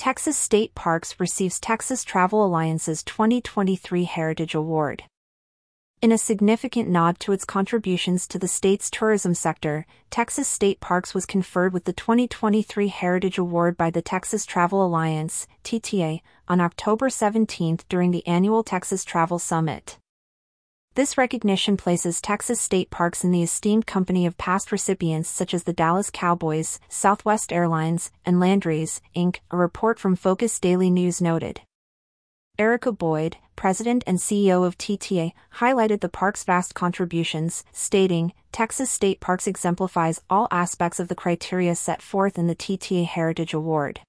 Texas State Parks receives Texas Travel Alliance's 2023 Heritage Award. In a significant nod to its contributions to the state's tourism sector, Texas State Parks was conferred with the 2023 Heritage Award by the Texas Travel Alliance, TTA, on October 17 during the annual Texas Travel Summit. This recognition places Texas State Parks in the esteemed company of past recipients such as the Dallas Cowboys, Southwest Airlines, and Landry's, Inc., a report from Focus Daily News noted. Erica Boyd, president and CEO of TTA, highlighted the park's vast contributions, stating, Texas State Parks exemplifies all aspects of the criteria set forth in the TTA Heritage Award.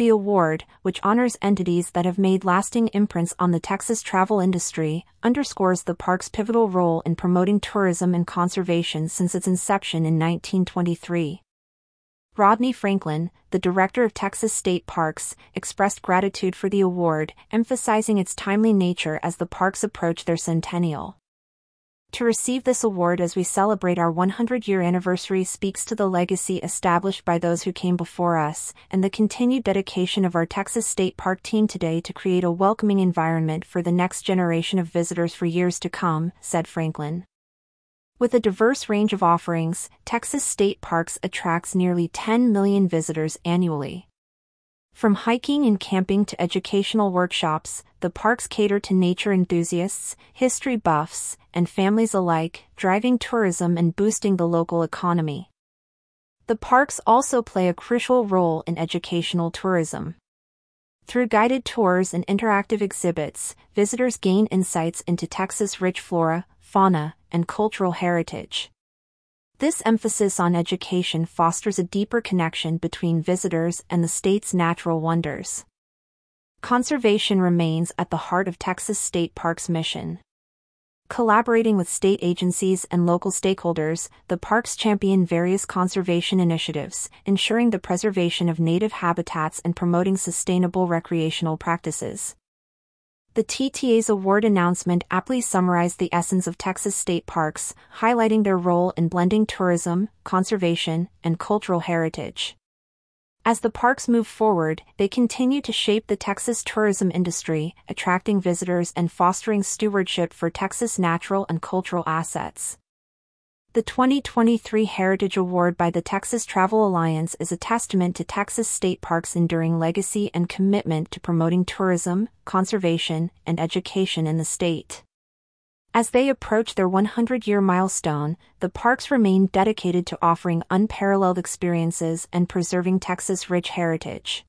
The award, which honors entities that have made lasting imprints on the Texas travel industry, underscores the park's pivotal role in promoting tourism and conservation since its inception in 1923. Rodney Franklin, the director of Texas State Parks, expressed gratitude for the award, emphasizing its timely nature as the parks approach their centennial. To receive this award as we celebrate our 100 year anniversary speaks to the legacy established by those who came before us and the continued dedication of our Texas State Park team today to create a welcoming environment for the next generation of visitors for years to come, said Franklin. With a diverse range of offerings, Texas State Parks attracts nearly 10 million visitors annually. From hiking and camping to educational workshops, the parks cater to nature enthusiasts, history buffs, and families alike, driving tourism and boosting the local economy. The parks also play a crucial role in educational tourism. Through guided tours and interactive exhibits, visitors gain insights into Texas' rich flora, fauna, and cultural heritage. This emphasis on education fosters a deeper connection between visitors and the state's natural wonders. Conservation remains at the heart of Texas State Parks' mission. Collaborating with state agencies and local stakeholders, the parks champion various conservation initiatives, ensuring the preservation of native habitats and promoting sustainable recreational practices. The TTA's award announcement aptly summarized the essence of Texas state parks, highlighting their role in blending tourism, conservation, and cultural heritage. As the parks move forward, they continue to shape the Texas tourism industry, attracting visitors and fostering stewardship for Texas natural and cultural assets. The 2023 Heritage Award by the Texas Travel Alliance is a testament to Texas state parks' enduring legacy and commitment to promoting tourism, conservation, and education in the state. As they approach their 100 year milestone, the parks remain dedicated to offering unparalleled experiences and preserving Texas' rich heritage.